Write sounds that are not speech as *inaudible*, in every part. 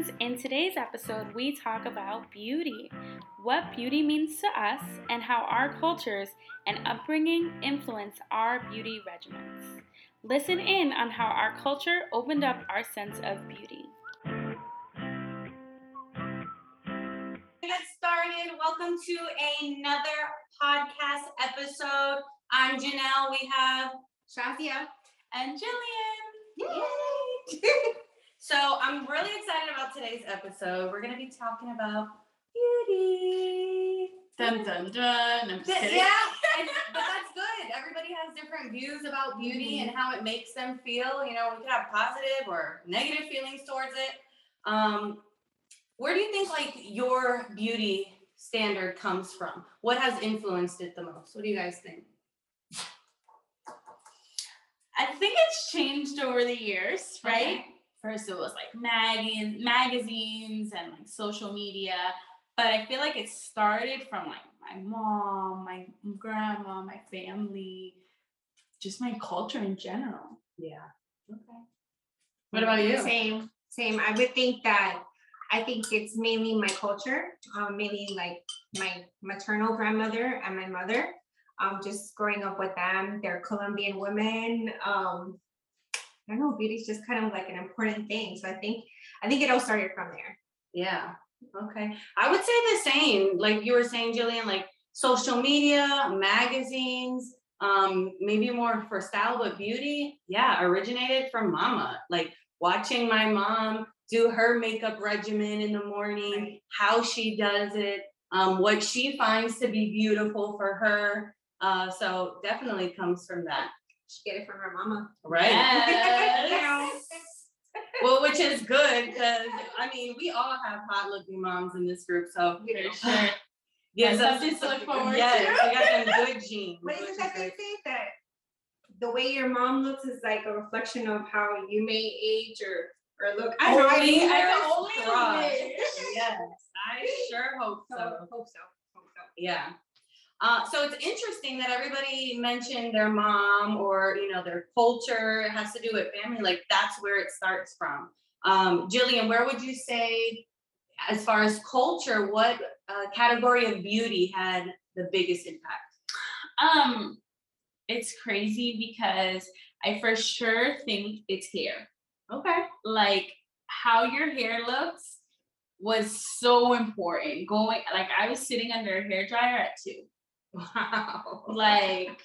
friends. In today's episode, we talk about beauty, what beauty means to us, and how our cultures and upbringing influence our beauty regimens. Listen in on how our culture opened up our sense of beauty. Get started. Welcome to another podcast episode. I'm Janelle. We have Shazia. and Jillian. Yay! *laughs* so I'm really excited about today's episode. We're gonna be talking about beauty. Dun dun dun. I'm just kidding. Yeah, *laughs* and, but that's good. Everybody has different views about beauty and how it makes them feel. You know, we could have positive or negative feelings towards it. Um, where do you think like your beauty standard comes from? What has influenced it the most? What do you guys think? I think it's changed over the years, right? Okay. First it was like magazines, magazines and like social media. But I feel like it started from like my mom, my grandma, my family, just my culture in general. Yeah. Okay. What about you? Same, same. I would think that I think it's mainly my culture, um, mainly like my maternal grandmother and my mother. Um, just growing up with them, they're Colombian women. Um, I don't know, beauty's just kind of like an important thing. So I think I think it all started from there. Yeah. Okay. I would say the same. Like you were saying, Jillian, like social media, magazines, um, maybe more for style, but beauty, yeah, originated from mama. Like watching my mom do her makeup regimen in the morning, how she does it, um, what she finds to be beautiful for her. Uh, so definitely comes from that. She get it from her mama. Right. Yes. Well, which is good because I mean we all have hot looking moms in this group, so You know. For sure. gives That's us something to look forward yes, to. we got them good *laughs* genes. But which isn't that they say that the way your mom looks is like a reflection of how you may age or or look? I don't know. I Only mean, I I can only cross. *laughs* Yes, I sure hope so, so. hope so. Hope so. Yeah. Uh, so it's interesting that everybody mentioned their mom or you know their culture it has to do with family. Like that's where it starts from. Um, Jillian, where would you say, as far as culture, what uh, category of beauty had the biggest impact? Um, it's crazy because I for sure think it's hair. Okay. Like how your hair looks was so important. Going like I was sitting under a hair dryer at two. *laughs* Wow. Like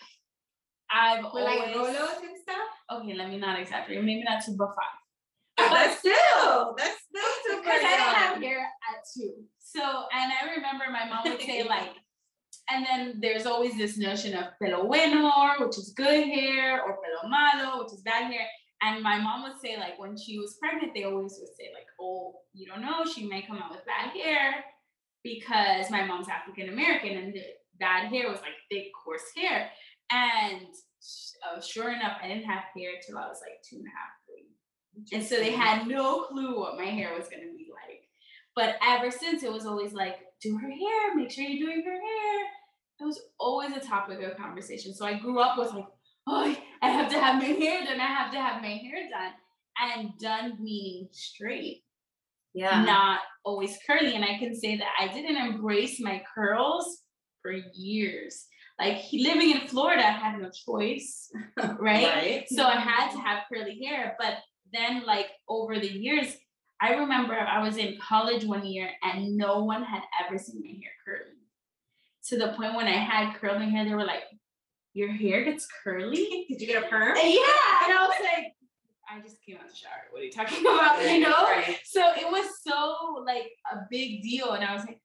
I've With like always rolos and stuff. okay, let me not exaggerate. Maybe not two, but five. That's still that's still *laughs* super Because I didn't have hair at two. So, and I remember my mom would say like, *laughs* and then there's always this notion of pelo bueno, which is good hair, or pelo malo, which is bad hair. And my mom would say like when she was pregnant, they always would say like, oh, you don't know, she may come out with bad hair because my mom's African American and bad hair was like thick, coarse hair. And uh, sure enough, I didn't have hair till I was like two and a half, three. And so they had no clue what my hair was gonna be like. But ever since it was always like, do her hair, make sure you're doing her hair. It was always a topic of conversation. So I grew up with like, oh, I have to have my hair done, I have to have my hair done. And done meaning straight, Yeah. not always curly. And I can say that I didn't embrace my curls for years. Like he, living in Florida, I had no choice, *laughs* right? So I had to have curly hair. But then, like over the years, I remember I was in college one year and no one had ever seen my hair curly. To the point when I had curly hair, they were like, Your hair gets curly? *laughs* Did you get a perm? And yeah. And I was like, I just came out of the shower. What are you talking *laughs* about? You know? Right. So it was so like a big deal. And I was like,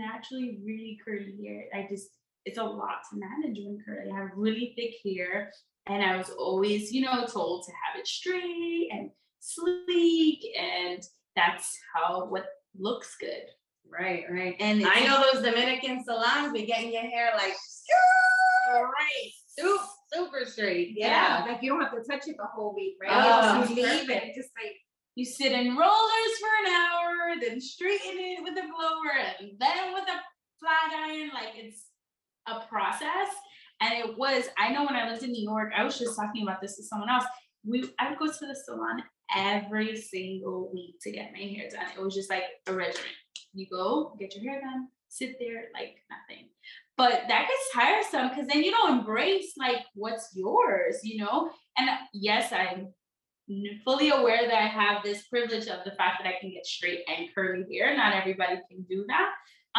naturally really curly hair. I just, it's a lot to manage when curly. I have really thick hair. And I was always, you know, told to have it straight and sleek. And that's how what looks good. Right, right. And I know those Dominican salons be getting your hair like Right. super, super straight. Yeah. Like you don't have to touch it the whole week, right? Oh, leave it. Just like You sit in rollers for an hour, then straighten it with a blower, and then with a flat iron. Like it's a process. And it was, I know when I lived in New York, I was just talking about this to someone else. we I would go to the salon every single week to get my hair done. It was just like a regimen. You go, get your hair done, sit there like nothing. But that gets tiresome because then you don't embrace like what's yours, you know? And uh, yes, I'm fully aware that I have this privilege of the fact that I can get straight and curly hair. Not everybody can do that.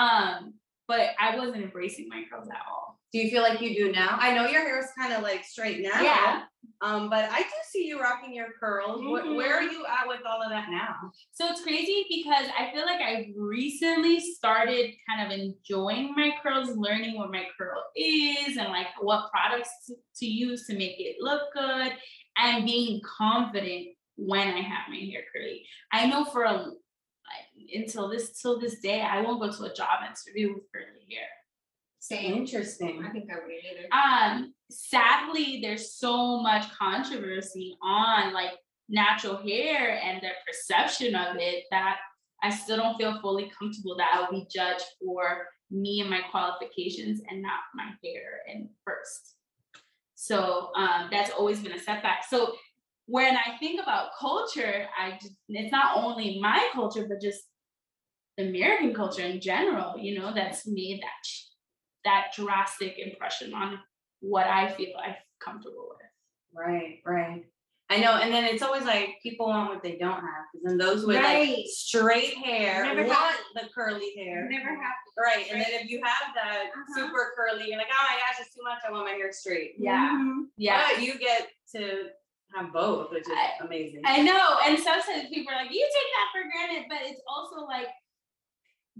Um, but I wasn't embracing my curls at all. Do you feel like you do now? I know your hair is kind of like straight now. Yeah. Um, but I do see you rocking your curls. Wh- Where are you at with all of that now? So it's crazy because I feel like I recently started kind of enjoying my curls, learning what my curl is and like what products to use to make it look good and being confident when I have my hair curly. I know for a until this till this day, I won't go to a job interview with curly hair. Same. Interesting. I think I wouldn't either. um sadly there's so much controversy on like natural hair and the perception of it that I still don't feel fully comfortable that I'll be judged for me and my qualifications and not my hair and first. So um that's always been a setback. So when I think about culture, I just it's not only my culture, but just the American culture in general, you know, that's made that that drastic impression on what I feel I'm comfortable with. Right, right. I know, and then it's always like people want what they don't have, because then those with like Right. straight hair Never want have the curly hair. Never happened. Right, and then if you have that Uh-huh. super curly, you're like, oh my gosh, it's too much. I want my hair straight. Yeah. Mhm. Yeah. But you get to have both, which is I- amazing. I know. And sometimes people are like, you take that for granted, but it's also like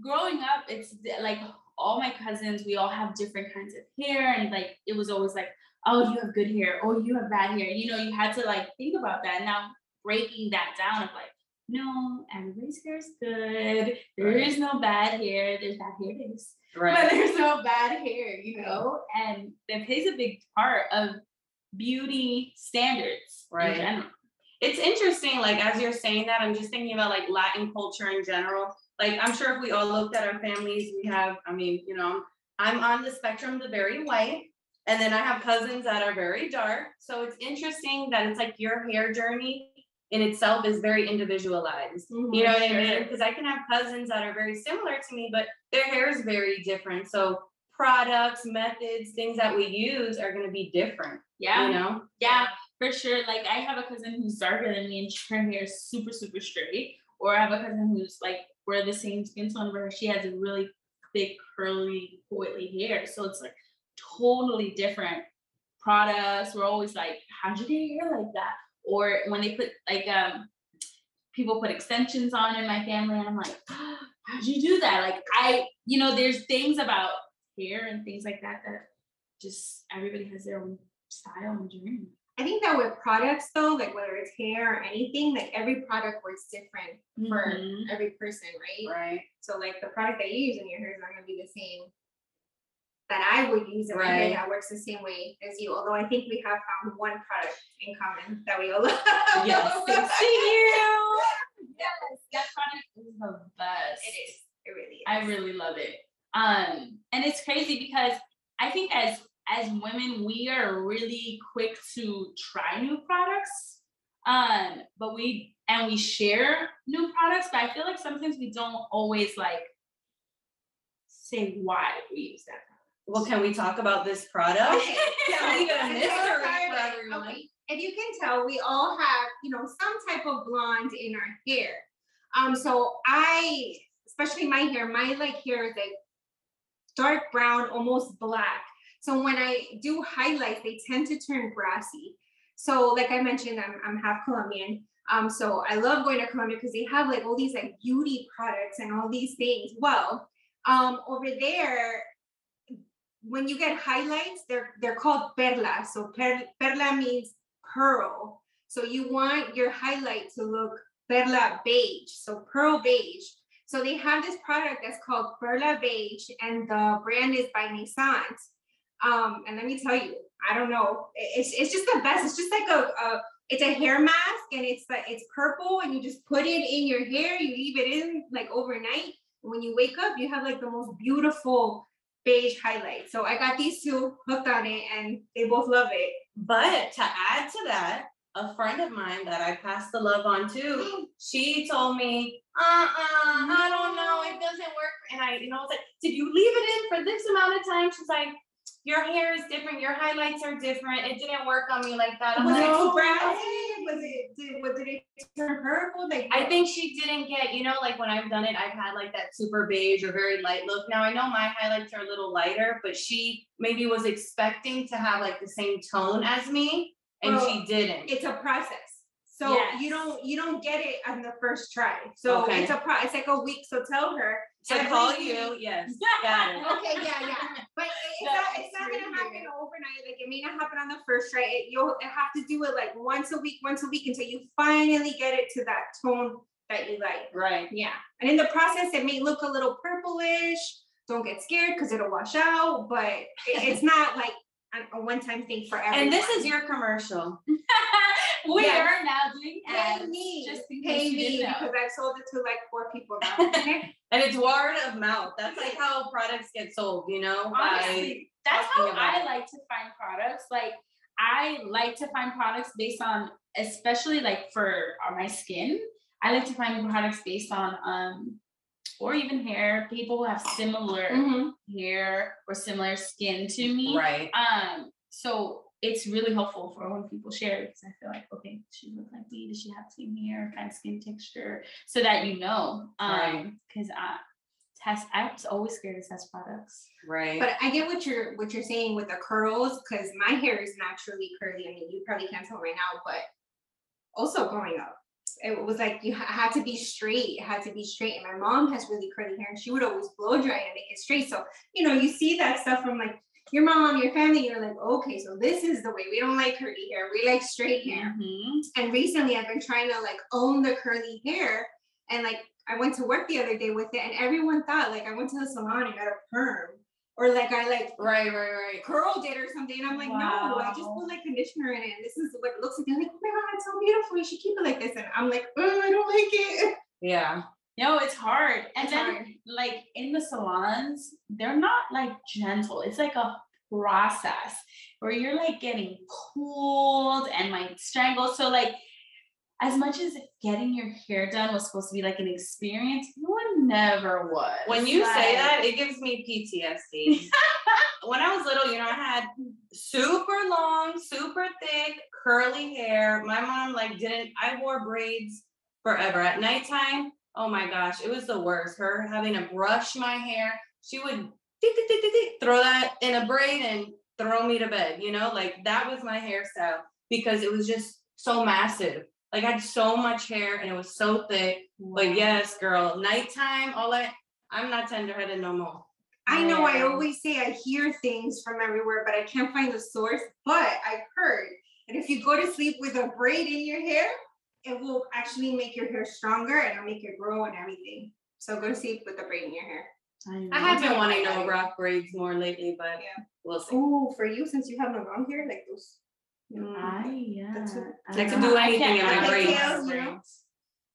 growing up, it's d- like all my cousins, we all have different kinds of hair. And like it was always like, oh, you have good hair, oh, you have bad hair. You know, you had to like think about that. Now breaking that down of like, no, everybody's hair is good. There Right. is no bad hair. There's bad hair days. right. but there's no bad hair, you know, and that plays a big part of beauty standards Right. in general. it's interesting, like as you're saying that, I'm just thinking about like Latin culture in general. Like I'm sure if we all looked at our families, we have, I mean, you know, I'm on the spectrum, the very white. And then I have cousins that are very dark. So it's interesting that it's like your hair journey in itself is very individualized. Mm-hmm, you know what I mean? Because I can have cousins that are very similar to me, but their hair is very different. So products, methods, things that we use are gonna be different, Yeah, you know? yeah, for sure. Like I have a cousin who's darker than me and *laughs* her hair is super, super straight. Or I have a cousin who's like, we're the same skin tone, but she has a really thick, curly, coily hair. So it's like totally different products. We're always like, how'd you get your hair like that? Or when they put like um people put extensions on in my family, and I'm like, *gasps* how'd you do that? Like I, you know, there's things about hair and things like that that just everybody has their own style and journey. I think that with products though, like whether it's hair or anything, like every product works different for Mhm. every person, right? Right. So like the product that you use in your hair is not gonna be the same that I would use hair Right. that works the same way as you. Although I think we have found one product in common that we all love. Yes, *laughs* Thanks to you. Yes, that product is the best. It is. It really is. I really love it. Um, and it's crazy because I think as as women, we are really quick to try new products. Um, but we and we share new products, but I feel like sometimes we don't always like say why we use that Well, can we talk about this product? Okay, so Leave it a mystery for everyone. okay, If you can tell, we all have, you know, some type of blonde in our hair. Um, so I, especially my hair, my like hair is like dark brown, almost black. So when I do highlights, they tend to turn grassy. So like I mentioned, I'm, I'm half Colombian. Um, so I love going to Colombia because they have like all these like beauty products and all these things. Well, um, over there, when you get highlights, they're they're called perlas. So per, perla means pearl. So you want your highlight to look perla beige, so pearl beige. So they have this product that's called Perla Beige, and the brand is by Nissan. Um, and let me tell you, I don't know, it's it's just the best. It's just like a, a it's a hair mask, and it's like it's purple, and you just put it in your hair. You leave it in like overnight. When you wake up, you have like the most beautiful beige highlight. So I got these two hooked on it, and they both love it. But to add to that, a friend of mine that I passed the love on to, *gasps* she told me, uh-uh, I don't know, it doesn't work. And I, you know, I was like, did you leave it in for this amount of time? She's like, your hair is different, your highlights are different. It didn't work on me like that. I'm Was like, it "Oh, too brown? Was it, did, what, did it turn purple? Like, I think she didn't get, you know, like when I've done it, I've had like that super beige or very light look. Now I know my highlights are a little lighter, but she maybe was expecting to have like the same tone as me and she didn't. it's a process. So you don't, you don't get it on the first try. So Okay. it's a pro, it's like a week. So tell her. To every call week- you, yes, *laughs* got it. Okay, yeah, yeah. But it- it's No, not, it's it's not really gonna happen overnight. Like it may not happen on the first try. It, you'll have to do it like once a week, once a week until you finally get it to that tone that you like. Right. Yeah. And in the process, it may look a little purplish. Don't get scared because it'll wash out, but it, it's *laughs* not like a, a one-time thing for everyone. And this is your commercial. *laughs* We Yes. are now doing pay ads, me, just in pay case you me didn't know. because I've sold it to like four people now. *laughs* And it's word of mouth. That's like how products get sold, you know? Honestly, that's how I like to find products. Like I like to find products based on, especially like for uh, my skin. I like to find products based on um or even hair. People who have similar Mhm. hair or similar skin to me. Right. Um, so it's really helpful for when people share because I feel like, okay, does she look like me? Does she have the same hair, kind of skin texture? So that you know. Right. Um, because I test I was always scared to test products. Right. But I get what you're what you're saying with the curls because my hair is naturally curly. I mean, you probably can't tell right now, but also growing up, it was like you had to be straight. It had to be straight. And my mom has really curly hair, and she would always blow dry and make it straight. So you know, you see that stuff from like your mom, your family. You're like, okay, so this is the way. We don't like curly hair. We like straight hair. Mhm. And recently, I've been trying to like own the curly hair, and like I went to work the other day with it, and everyone thought like I went to the salon and got a perm, or like I like right, right, right. curled it or something. And I'm like, no, I just put like conditioner in it. And this is what it looks like. They're like, oh my god, it's so beautiful. You should keep it like this. And I'm like, oh, I don't like it. Yeah. No, it's hard. And It's then hard. like in the salons, they're not like gentle. It's like a process where you're like getting pulled and like strangled. So like as much as getting your hair done was supposed to be like an experience, it never was. When you say that, it gives me PTSD. *laughs* when I was little, you know, I had super long, super thick, curly hair. My mom like didn't. I wore braids forever. At nighttime, oh my gosh, it was the worst. Her having to brush my hair. She would throw that in a braid and throw me to bed. You know, like that was my hairstyle because it was just so massive. Like I had so much hair and it was so thick. But yes, girl, nighttime, all that. I'm not tenderheaded no more. I know I always say I hear things from everywhere, but I can't find the source. But I've heard that if you go to sleep with a braid in your hair, it will actually make your hair stronger and it'll make it grow and everything. So go to sleep with a braid in your hair. I. I have been wanting to rock braids more lately, but Yeah. we'll see. Oh, for you, since you have no long hair, like those. Mm. I yeah. That's it. I I don't could know. do anything can't- in my like braids. braids. You know?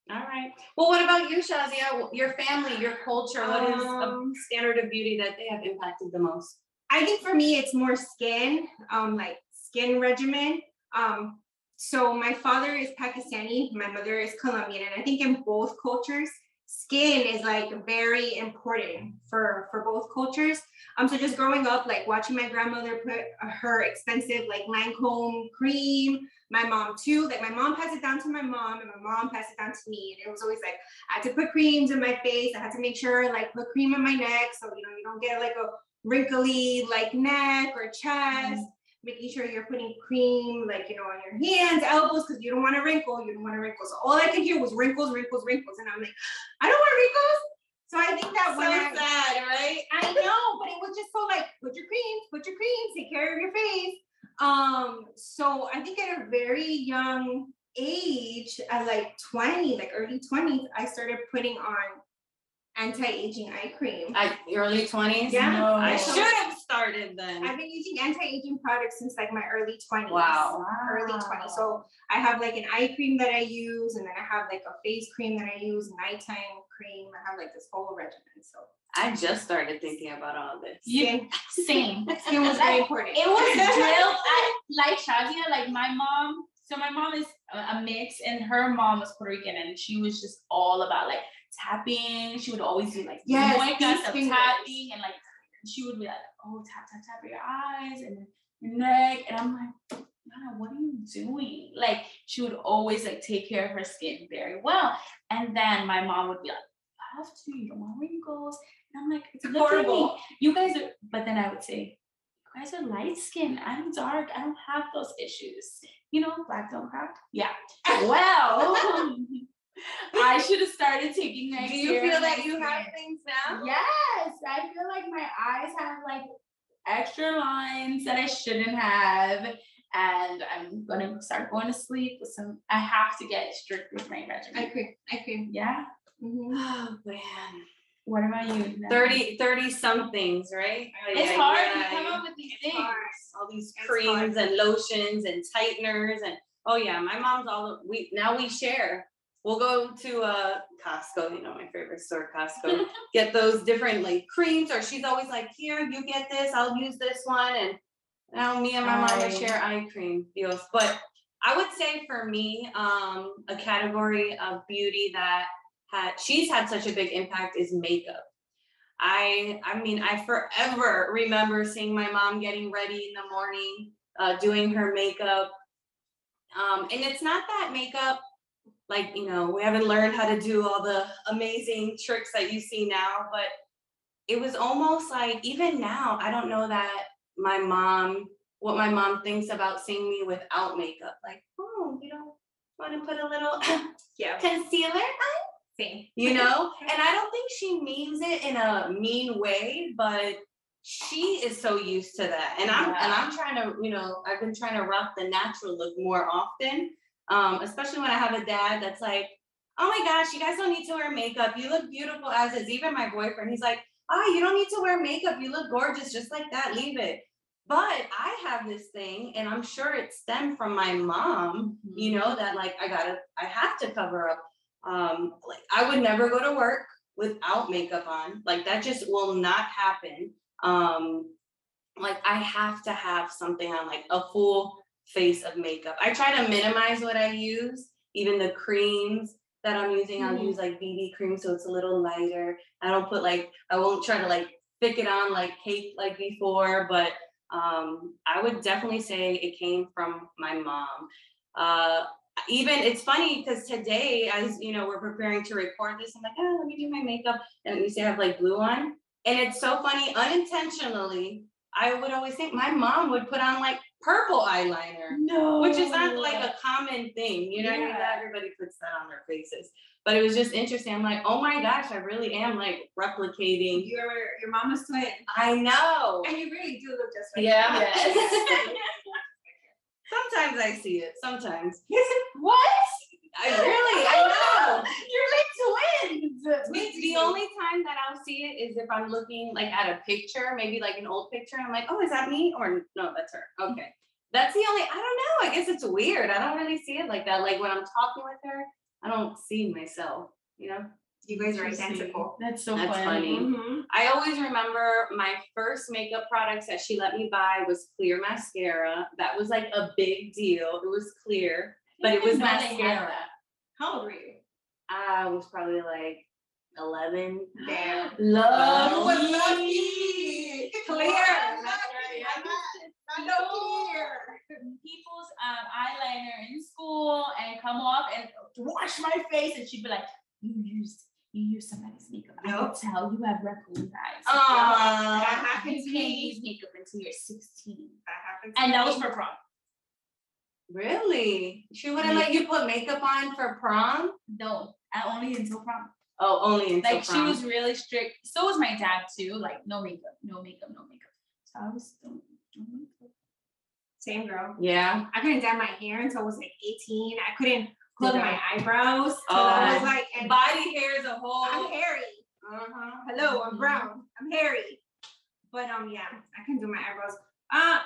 All right. Well, what about you, Shazia? Your family, your culture, what is a Um, standard of beauty that they have impacted the most? I think for me, it's more skin, um, like skin regimen. Um, so my father is Pakistani, my mother is Colombian, and I think in both cultures, skin is like very important for for both cultures. Um, so just growing up, like watching my grandmother put her expensive like Lancome cream, my mom too. Like my mom passed it down to my mom, and my mom passed it down to me, and it was always like I had to put creams in my face. I had to make sure like put cream in my neck, so you know you don't get like a wrinkly like neck or chest. Making sure you're putting cream like you know on your hands, elbows, because you don't want to wrinkle. You don't want to wrinkle. So all I could hear was wrinkles, wrinkles, wrinkles, and I'm like, I don't want wrinkles. So I think that was So when I, sad, right? I know, but it was just so like, put your creams, put your creams, take care of your face. Um, so I think at a very young age, at like 20, like early 20s, I started putting on anti-aging eye cream. At early twenties? Yeah. No. I I should have started then. I've been using anti-aging products since like my early 20s. Wow. Early 20s. So I have like an eye cream that I use, and then I have like a face cream that I use, nighttime cream. I have like this whole regimen. So I just started thinking about all this. You same. *laughs* skin was very important. It was *laughs* drilled. I like Shazia, like my mom So my mom is a, a mix, and her mom was Puerto Rican, and she was just all about like tapping. She would always do like Yes, muecas of tapping, and like she would be like, "Oh, tap tap tap your eyes and your neck," and I'm like, Nana, what are you doing? Like she would always like take care of her skin very well, and then my mom would be like, I have to, you don't want wrinkles," and I'm like, It's "Look at me. horrible. You guys are," but then I would say, "You guys are light skinned. I'm dark. I don't have those issues." You know, black don't crack. Yeah. *laughs* Well, *laughs* I should have started taking my. Do you care feel of that my you have things now? Yes, I feel like my eyes have like extra lines that I shouldn't have. And I'm gonna start going to sleep with some. I have to get strict with my regimen. I regimen. agree, I agree. Yeah. Mhm. Oh, man. What about you? Nana? 30, 30 somethings, right? It's Ay, ay, hard to come up with these things. all these It's creams and lotions and tighteners and oh yeah, my mom's all we now we share. We'll go to uh Costco, you know, my favorite store, Costco, *laughs* get those different like creams, or she's always like, here, you get this, I'll use this one. And now me and my mom share eye cream deals. But I would say for me, um, a category of beauty that had she's had such a big impact is makeup. I I mean I forever remember seeing my mom getting ready in the morning, uh, doing her makeup. Um, and it's not that makeup, like you know, we haven't learned how to do all the amazing tricks that you see now, but it was almost like even now, I don't know that my mom, what my mom thinks about seeing me without makeup. Like, oh, you don't want to put a little *laughs* Yeah, concealer same. you know *laughs* and i don't think she means it in a mean way but she is so used to that and i'm and i'm trying to you know i've been trying to rock the natural look more often um especially when i have a dad that's like oh my gosh you guys don't need to wear makeup. You look beautiful as is. Even my boyfriend he's like oh you don't need to wear makeup. You look gorgeous just like that. Leave it. But i have this thing and i'm sure it stemmed from my mom you know that like i gotta i have to cover up um like i would never go to work without makeup on. Like that just will not happen. Um like i have to have something on like a full face of makeup. I try to minimize what i use even the creams that i'm using i'll Mhm. use like bb cream so it's a little lighter. I don't put like i won't try to like thick it on like cake like before but um i would definitely say it came from my mom. Uh even it's funny because today as you know we're preparing to record this i'm like oh let me do my makeup and we say i have like blue on. And it's so funny unintentionally i would always think my mom would put on like purple eyeliner No. which is not like a common thing you know what i mean not everybody puts that on their faces but it was just interesting i'm like oh my gosh i really am like replicating Your your mama's twin, i know and you really do look just like. Yeah. Yes. *laughs* *laughs* sometimes i see it sometimes *laughs* what? I really i know *laughs* You're like twins. The, the only time that I'll see it is if I'm looking like at a picture, maybe like an old picture, and I'm like, oh, is that me? Or no, that's her. Okay. That's the only, I don't know. I guess it's weird. I don't really see it like that. Like when I'm talking with her, I don't see myself, you know? You guys are Interesting. identical. That's so That's funny. funny. Mhm. I always remember my first makeup products that she let me buy was clear mascara. That was like a big deal. It was clear, but it was Know they had mascara. How old were you? I was probably like 11. Damn. *gasps* Love. You was lucky. Clear. That's right. I I used know to here. people's um, eyeliner in school and come off and wash my face, and she'd be like, "You used you used somebody's makeup. I can tell you have raccoon eyes. Aww. That happened you to can't me. use makeup until you're 16, That happened to and that was for prom. Really? She wouldn't let you put makeup on for prom? No, I only until prom. Oh, only until Like she was really strict. So was my dad too. Like no makeup, no makeup, no makeup. So I was don't, don't. Same girl. Yeah. I couldn't dye my hair until I was like 18. I couldn't Did I? my eyebrows. till I was Oh. like, and Body hair is a whole. I'm hairy. Uh-huh. Hello, I'm brown. I'm hairy. But um, yeah, I can do my eyebrows. Uh,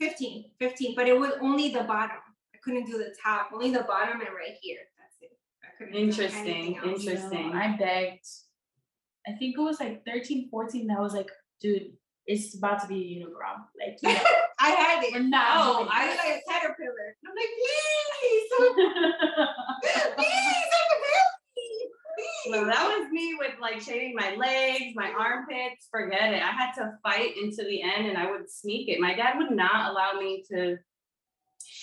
15, 15, but it was only the bottom. I couldn't do the top, only the bottom and right here. That's it. I couldn't interesting, interesting. I begged. I think it was like 13, 14 that I was like, dude, it's about to be a unibrow. Like, you know, *laughs* I had it. No, oh, I was like a caterpillar. I'm like, please. *laughs* *laughs* no, that was me with like shaving my legs, my armpits. Forget it. I had to fight into the end, and I would sneak it. My dad would not allow me to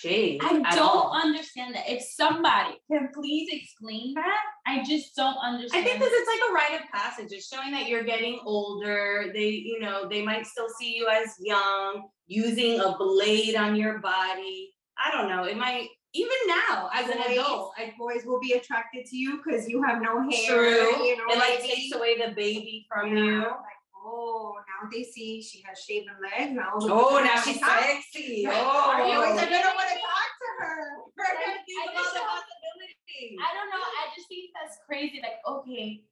shave. I don't all. understand that. If somebody can please explain that, I just don't understand. I think because it's like a rite of passage. It's showing that you're getting older. They, you know, they might still see you as young, using a blade on your body. I don't know. It might even now as an adult. I, Boys will be attracted to you because you have no hair. true. You know, it like takes away the baby from Yeah, you. like, oh, now they see she has shaven legs. Now Oh, now her. she's Huh? sexy. Right. Oh, Are you Boys are gonna want to talk to her. Like, Think I of just all the don't- I don't know. I just think that's crazy. Like, okay,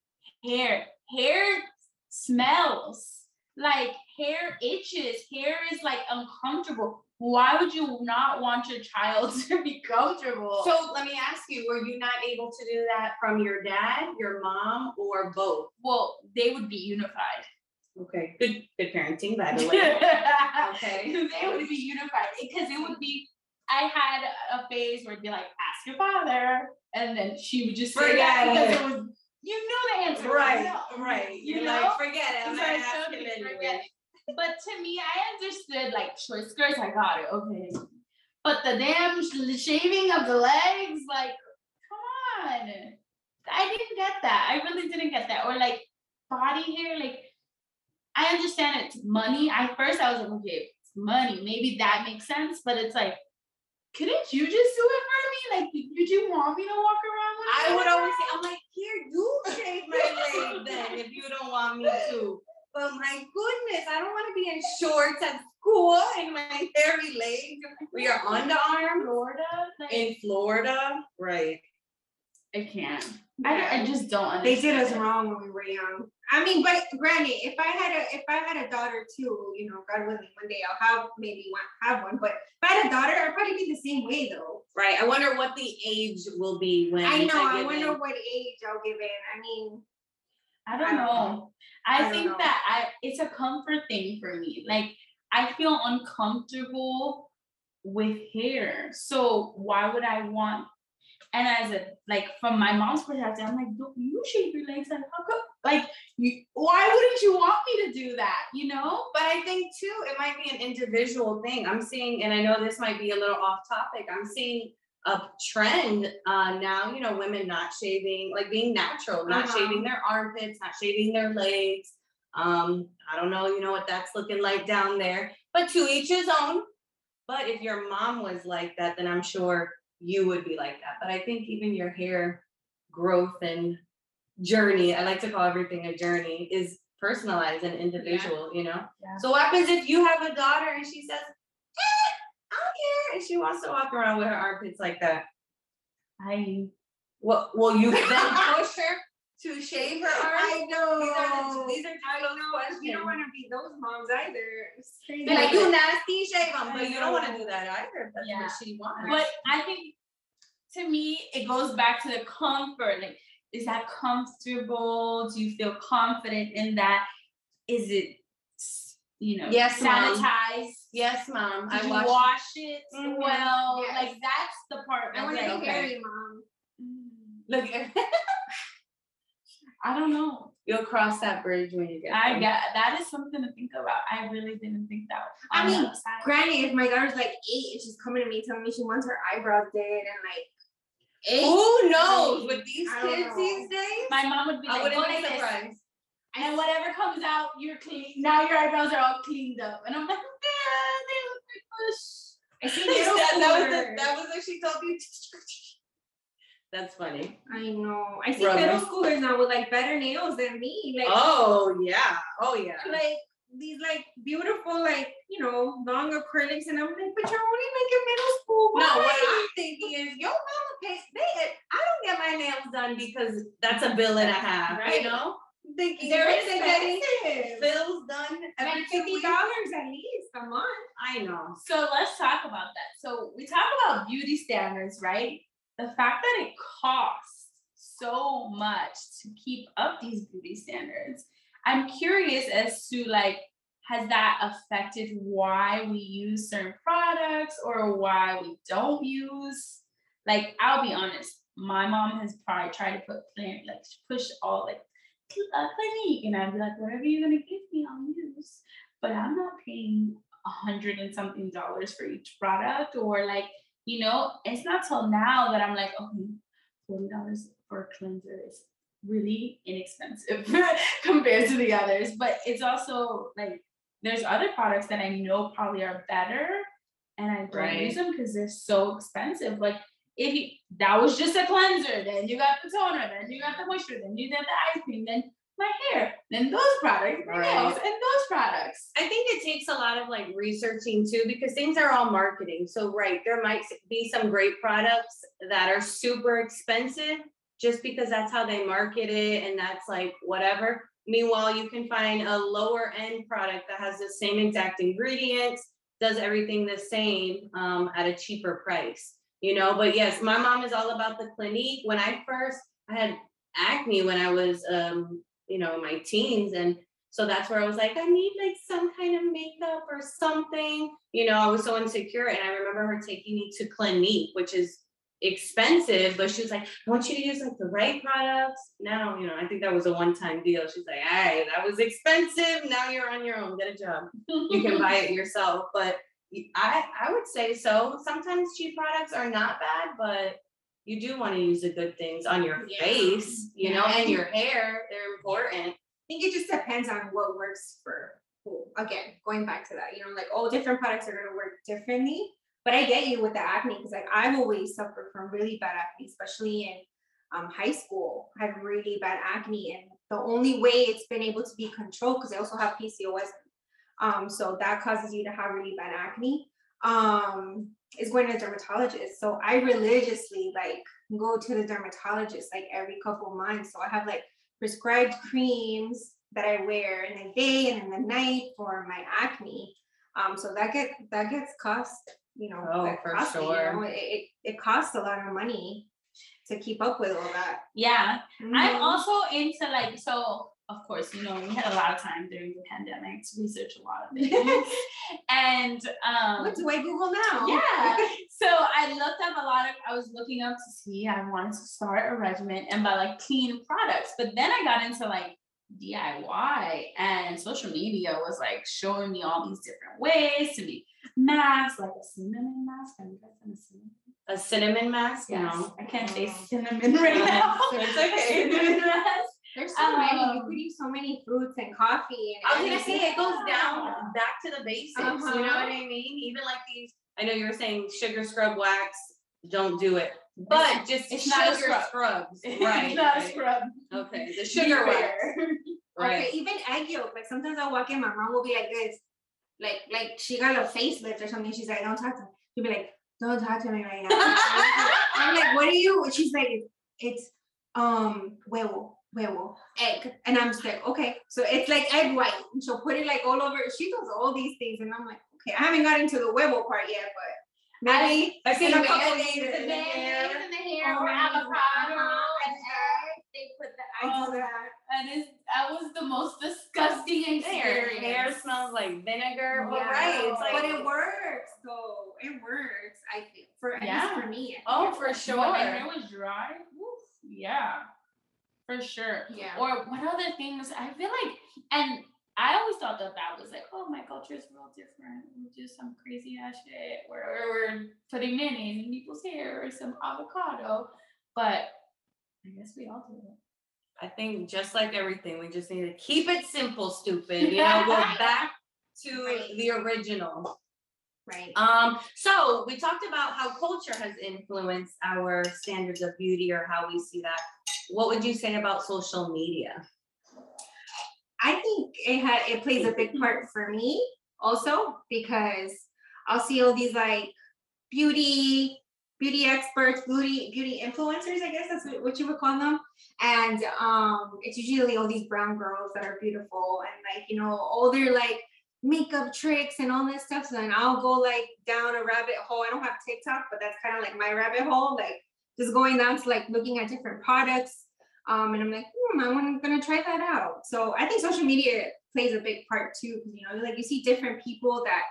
hair, hair smells. Like hair itches. Hair is like uncomfortable. Why would you not want your child *laughs* to be comfortable? So let me ask you, were you not able to do that from your dad, your mom, or both? well, they would be unified. Okay, good, good parenting, by the *laughs* way. Okay. they would be unified because it would be. I had a phase where it'd be like, ask your father, and then she would just Forget because it. it was, you know the answer. Right, right. You You're know? like, forget it. I'm So not asking you, anyway. But to me, I understood like short skirts. I got it. Okay. But the damn shaving of the legs, like, come on. I didn't get that. I really didn't get that. Or like body hair, like I understand it's money. I first I was like, okay, it's money. Maybe that makes sense. But it's like, couldn't you just do it for me? Like, did you want me to walk around with I would always say, I'm like, here, you shave my leg then if you don't want me to. But my goodness, I don't want to be in shorts at school in my hairy legs. We are underarm Florida. Like, in Florida. Right. I can't. I, I just don't They understand. did us wrong when we were young. I mean, but granted, if I had a if I had a daughter too, you know, God willing, one day I'll have maybe one have one. But if I had a daughter, I'd probably be the same way though. Right. I wonder what the age will be when I know. I wonder in. what age I'll give in. I mean, I don't know. I, I think know. that I it's a comfort thing for me. Like I feel uncomfortable with hair. So why would I want and as a like from my mom's perspective, I'm like, don't you shave your legs? Like, how come? Like, you, why wouldn't you want me to do that? You know? But I think too, it might be an individual thing. I'm seeing, and I know this might be a little off topic. I'm seeing a trend uh, now. You know, women not shaving, like being natural, not Uh-huh. shaving their armpits, not shaving their legs. Um, I don't know, you know what that's looking like down there. But to each his own. But if your mom was like that, then I'm sure you would be like that. But I think even your hair growth and journey, I like to call everything a journey, is personalized and individual, you know? Yeah. So what happens if you have a daughter and she says, eh, I don't care, and *laughs* she wants to walk around with her armpits like that? I will you then *laughs* push her to shave her arms? I know. These are the, these are I know. questions. You don't want to be those moms either. It's crazy. Be like, you nasty, shave them, but you don't want to do that either. That's Yeah. what she wants. But I think to me, it goes back to the comfort. Like, is that comfortable? Do you feel confident in that? Is it, you know, Yes, Mom. Yes, mom. Did I you wash it Mhm. well? Yes. Like that's the part. I want to be hairy, mom. mm, Look, *laughs* I don't know. you'll cross that bridge when you get. I there. get that is something to think about. I really didn't think that. I mean. Granny, if my daughter's like eight and she's coming to me telling me she wants her eyebrows did and like eight, Who knows with these I kids these days? my mom would be I like, wouldn't "Go be surprised. And whatever comes out, you're clean. Now your eyebrows are all cleaned up. And I'm like, yeah, they look like push. I see *laughs* that, that was the, that was what she told you. *laughs* That's funny. I know. I see Rubber. middle schoolers now with like better nails than me. Like, Oh yeah. Oh yeah. like these like beautiful like you know long acrylics, and I'm like, but you're only in middle school. No, what why?" I'm thinking is, yo, mama pays. They, I don't get my nails done because that's a bill and a half. Right. You know, thinking They're getting expensive. bills done every Like two fifty weeks. dollars at least a month. I know. So let's talk about that. So we talk about beauty standards, right? The fact that it costs so much to keep up these beauty standards. I'm curious as to like, has that affected why we use certain products or why we don't use? Like, I'll be honest, my mom has probably tried to put plan like push all like Clinique, and I'd be like, whatever you're gonna give me, I'll use. But I'm not paying a hundred and something dollars for each product, or like, you know, it's not till now that I'm like, okay, forty dollars for a cleanser is really inexpensive *laughs* compared to the others. But it's also like there's other products that I know probably are better, and I don't Right. use them because they're so expensive. Like if you that was just a cleanser, then you got the toner, then you got the moisture, then you did the ice cream, then my hair, then those products, my nails, and those products. I think it takes a lot of like researching too, because things are all marketing. So, right, there might be some great products that are super expensive just because that's how they market it and that's like whatever. Meanwhile, you can find a lower end product that has the same exact ingredients, does everything the same um, at a cheaper price, you know. But yes, my mom is all about the Clinique. When I first I had acne when I was, um, you know, in my teens, and so that's where I was like, I need like some kind of makeup or something. You know, I was so insecure. And I remember her taking me to Clinique, which is expensive, but she was like, I want you to use like the right products. Now, you know, I think that was a one-time deal. She's like, hey, that was expensive. Now you're on your own. Get a job. You can buy it yourself. But I I would say so. Sometimes cheap products are not bad, but you do want to use the good things on your Yeah. face, you know, and your hair. They're important. I think it just depends on what works for who. Again, going back to that, you know, like all different products are gonna work differently. But I get you with the acne because like I've always suffered from really bad acne, especially in um, high school. I had really bad acne, and the only way it's been able to be controlled because I also have PCOS. Um, so that causes you to have really bad acne. Um, is going to the dermatologist. So I religiously like go to the dermatologist like every couple months. So I have like prescribed creams that I wear in the day and in the night for my acne. Um, so that get that gets cost, you know, Oh, for me, you sure. know, It, it it costs a lot of money to keep up with all that. Yeah, I'm Mhm. also into like so. Of course, you know we had a lot of time during the pandemic to research a lot of *laughs* things, and um, what do I Google now? yeah. *laughs* So I looked up a lot of. I was looking up to see. I wanted to start a regimen and buy like clean products, but then I got into like DIY and social media was like showing me all these different ways to make masks, like a cinnamon mask. Have you guys done a cinnamon? A cinnamon mask? Yes. No. I can't say Oh. cinnamon right *laughs* now. It's okay. Cinnamon mask. There's so many. You Um, could use so many fruits and coffee and I was gonna say it goes down back to the basics. You know what Uh-huh. I mean? Even like these. I know you were saying sugar scrub wax. Don't do it. But just it's sugar not a scrub. scrubs. *laughs* It's Right. not a right. scrub. Okay. The sugar wax. *laughs* Right. Okay, even egg yolk. Like sometimes I'll walk in, my mom will be like this, like like she got a facelift or something. She's like, "Don't talk to me." She'll be like, "Don't talk to me right now." *laughs* I'm like, "What are you?" She's like, "It's um huevo, huevo, egg," and I'm just like, "Okay." So it's like egg white. And she'll put it like all over. She does all these things, and I'm like, "Okay." I haven't gotten to the huevo part yet, but maybe I see in a couple days. in the hair. in the hair Oh, or um, avocado and egg. They put the I oh, that. that is that was the most disgusting experience. hair smells like vinegar. Yeah, right. It's like but it works though. It works. I think for at Yeah. least for me. Oh, for sure. When my hair was dry, woof, yeah, for sure. Yeah. Or what other things? I feel like, and I always thought that that was like, oh, my culture is real different. We do some crazy ass shit where we're putting mayonnaise in people's hair or some avocado, but I guess we all do it. I think just like everything, we just need to keep it simple, stupid. You know, go *laughs* back to Right. the original. Right. Um, so we talked about how culture has influenced our standards of beauty or how we see that. What would you say about social media? I think it had it plays a big part for me also because I'll see all these like beauty beauty experts, beauty beauty influencers, I guess that's what- what you would call them. And um it's usually all these brown girls that are beautiful and like you know all their like makeup tricks and all this stuff. So then I'll go like down a rabbit hole. I don't have TikTok, but that's kind of like my rabbit hole, like just going down to like looking at different products um, and I'm like, hmm, I'm gonna try that out. So I think social media plays a big part too, you know, like you see different people that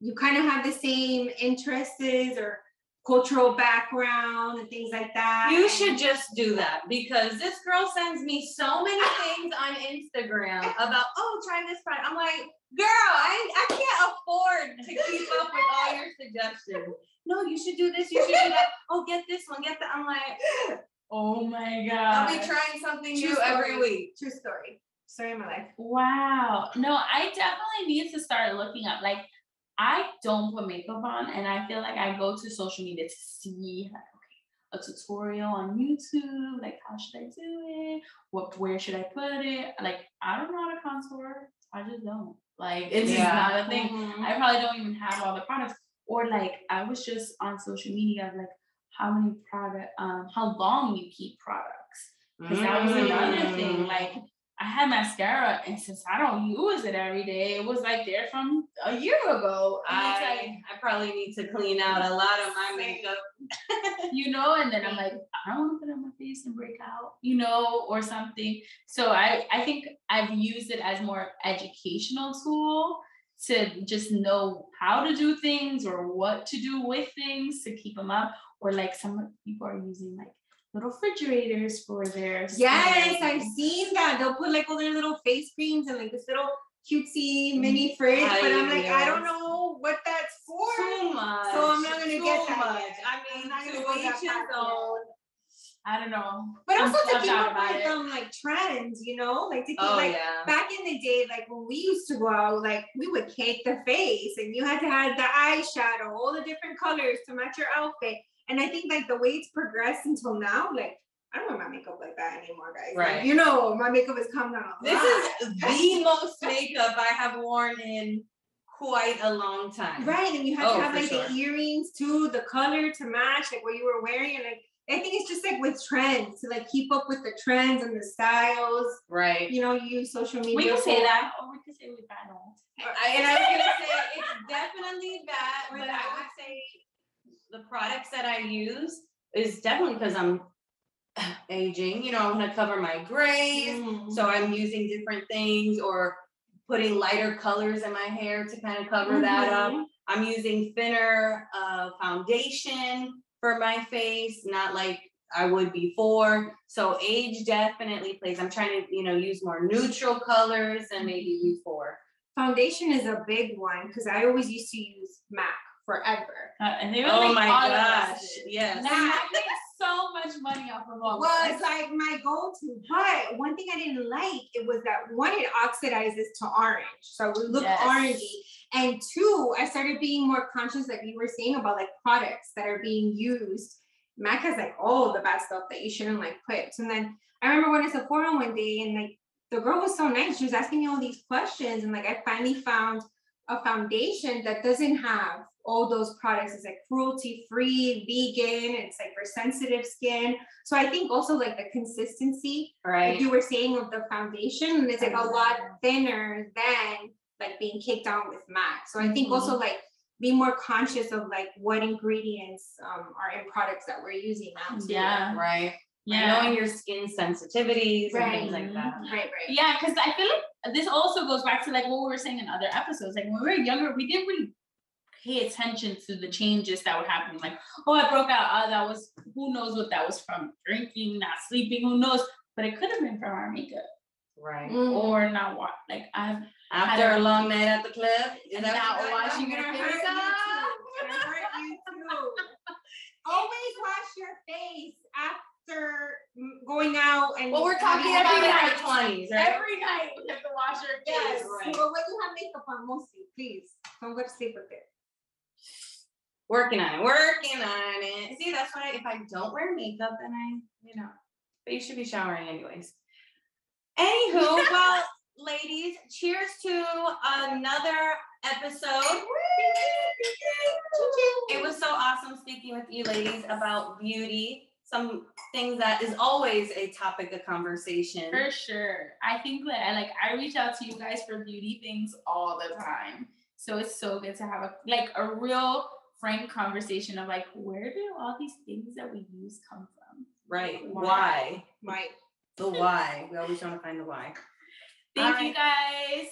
you kind of have the same interests or cultural background and things like that. You should just do that because this girl sends me so many *laughs* things on Instagram about, oh, try this product. I'm like, girl, I, I can't afford to keep up with all your suggestions. No, you should do this, you should do that. Oh, get this one, get that. I'm like, Oh my God. I'll be trying something True new every week. True story. Story of my life. Wow. No, I definitely need to start looking up. Like, I don't put makeup on, and I feel like I go to social media to see like, okay, a tutorial on YouTube. Like, how should I do it? What, where should I put it? Like, I don't know how to contour. I just don't. Like, *laughs* it's just Yeah. not a thing. Mhm. I probably don't even have all the products. Or like I was just on social media like how many product um how long you keep products. Because that was another thing. Mm. Like I had mascara and since I don't use it every day, it was like there from a year ago. I, I probably need to clean out a lot of my makeup. *laughs* you know, and then I'm like, I don't want to put it on my face and break out, you know, or something. So I, I think I've used it as more educational tool to just know how to do things or what to do with things to keep them up. Or like some people are using like little refrigerators for their Yes. I've seen that. They'll put like all their little face creams and like this little cutesy mini fridge, but I'm like, I don't know what that's for. Too much. So I'm not gonna get that much. yet. I I'm mean, not gonna go that far I don't know. But I'm also to keep up with it. um like trends, you know, like to keep Oh like yeah. back in the day, like when we used to go out, like we would cake the face and you had to have the eyeshadow, all the different colors to match your outfit. And I think like the way it's progressed until now, like I don't wear my makeup like that anymore, guys. Like, Right. you know, my makeup has come down This is the most makeup I have worn in quite a long time. Right, and you oh, have Oh, to have like sure. the earrings too, the color to match like what you were wearing, and like I think it's just like with trends to like keep up with the trends and the styles. Right. You know, you use social media. We can say that, or we can say we battle. I, and I was gonna say it's definitely that, but I would say the products that I use is definitely because I'm *sighs* aging. You know, I want to cover my grays, Mm. so I'm using different things or putting lighter colors in my hair to kind of cover that up. Mhm. I'm using thinner uh, foundation for my face, not like I would before. So age definitely plays. I'm trying to, you know, use more neutral colors than maybe before. Foundation is a big one because I always used to use MAC forever. Uh, and they were Oh like my all of us gosh, yes. And I made so much money off of all of was us. like my go-to. But one thing I didn't like it was that one, it oxidizes to orange. So it would look Yes. orangey. And two, I started being more conscious, like you were saying, about like products that are being used. Mac has like all the bad stuff that you shouldn't like put. And then I remember when I Sephora one day and like the girl was so nice. She was asking me all these questions. And like I finally found a foundation that doesn't have all those products. is like cruelty free, vegan, it's like for sensitive skin. So I think also like the consistency, like Right. you were saying of the foundation, it's like a lot thinner than like being kicked on with MAC. So I think also like be more conscious of like what ingredients um are in products that we're using now. too. Yeah. Right. Yeah. Knowing your skin sensitivities and things like that. Right, right. Yeah, because I feel like this also goes back to like what we were saying in other episodes. Like when we were younger, we didn't really pay attention to the changes that were happening. Like, oh, I broke out. Oh, that was who knows what that was from drinking, not sleeping, who knows? But it could have been from our makeup Right. Mm. or not what like I've After a long night at the club. And that not what you guys washing do? your Gonna face you up. too. Gonna hurt you too. Always wash your face after mm, going out and. Well, we're talking having about every our night. twenties, right? every night we have to wash our Yes, face. right. but when you have makeup on mostly, please, don't go to sleep with it. Working on it, working on it. See, that's why if I don't wear makeup, then I, you know, but you should be showering anyways. Anywho, *laughs* well, ladies, cheers to another episode. It was so awesome speaking with you ladies about beauty, some things that is always a topic of conversation. For sure. I think that I like I reach out to you guys for beauty things all the time. So it's so good to have a like a real frank conversation of like where do all these things that we use come from? Right. Why? Why? Right. The why. We always want to find the why. Thank All you guys.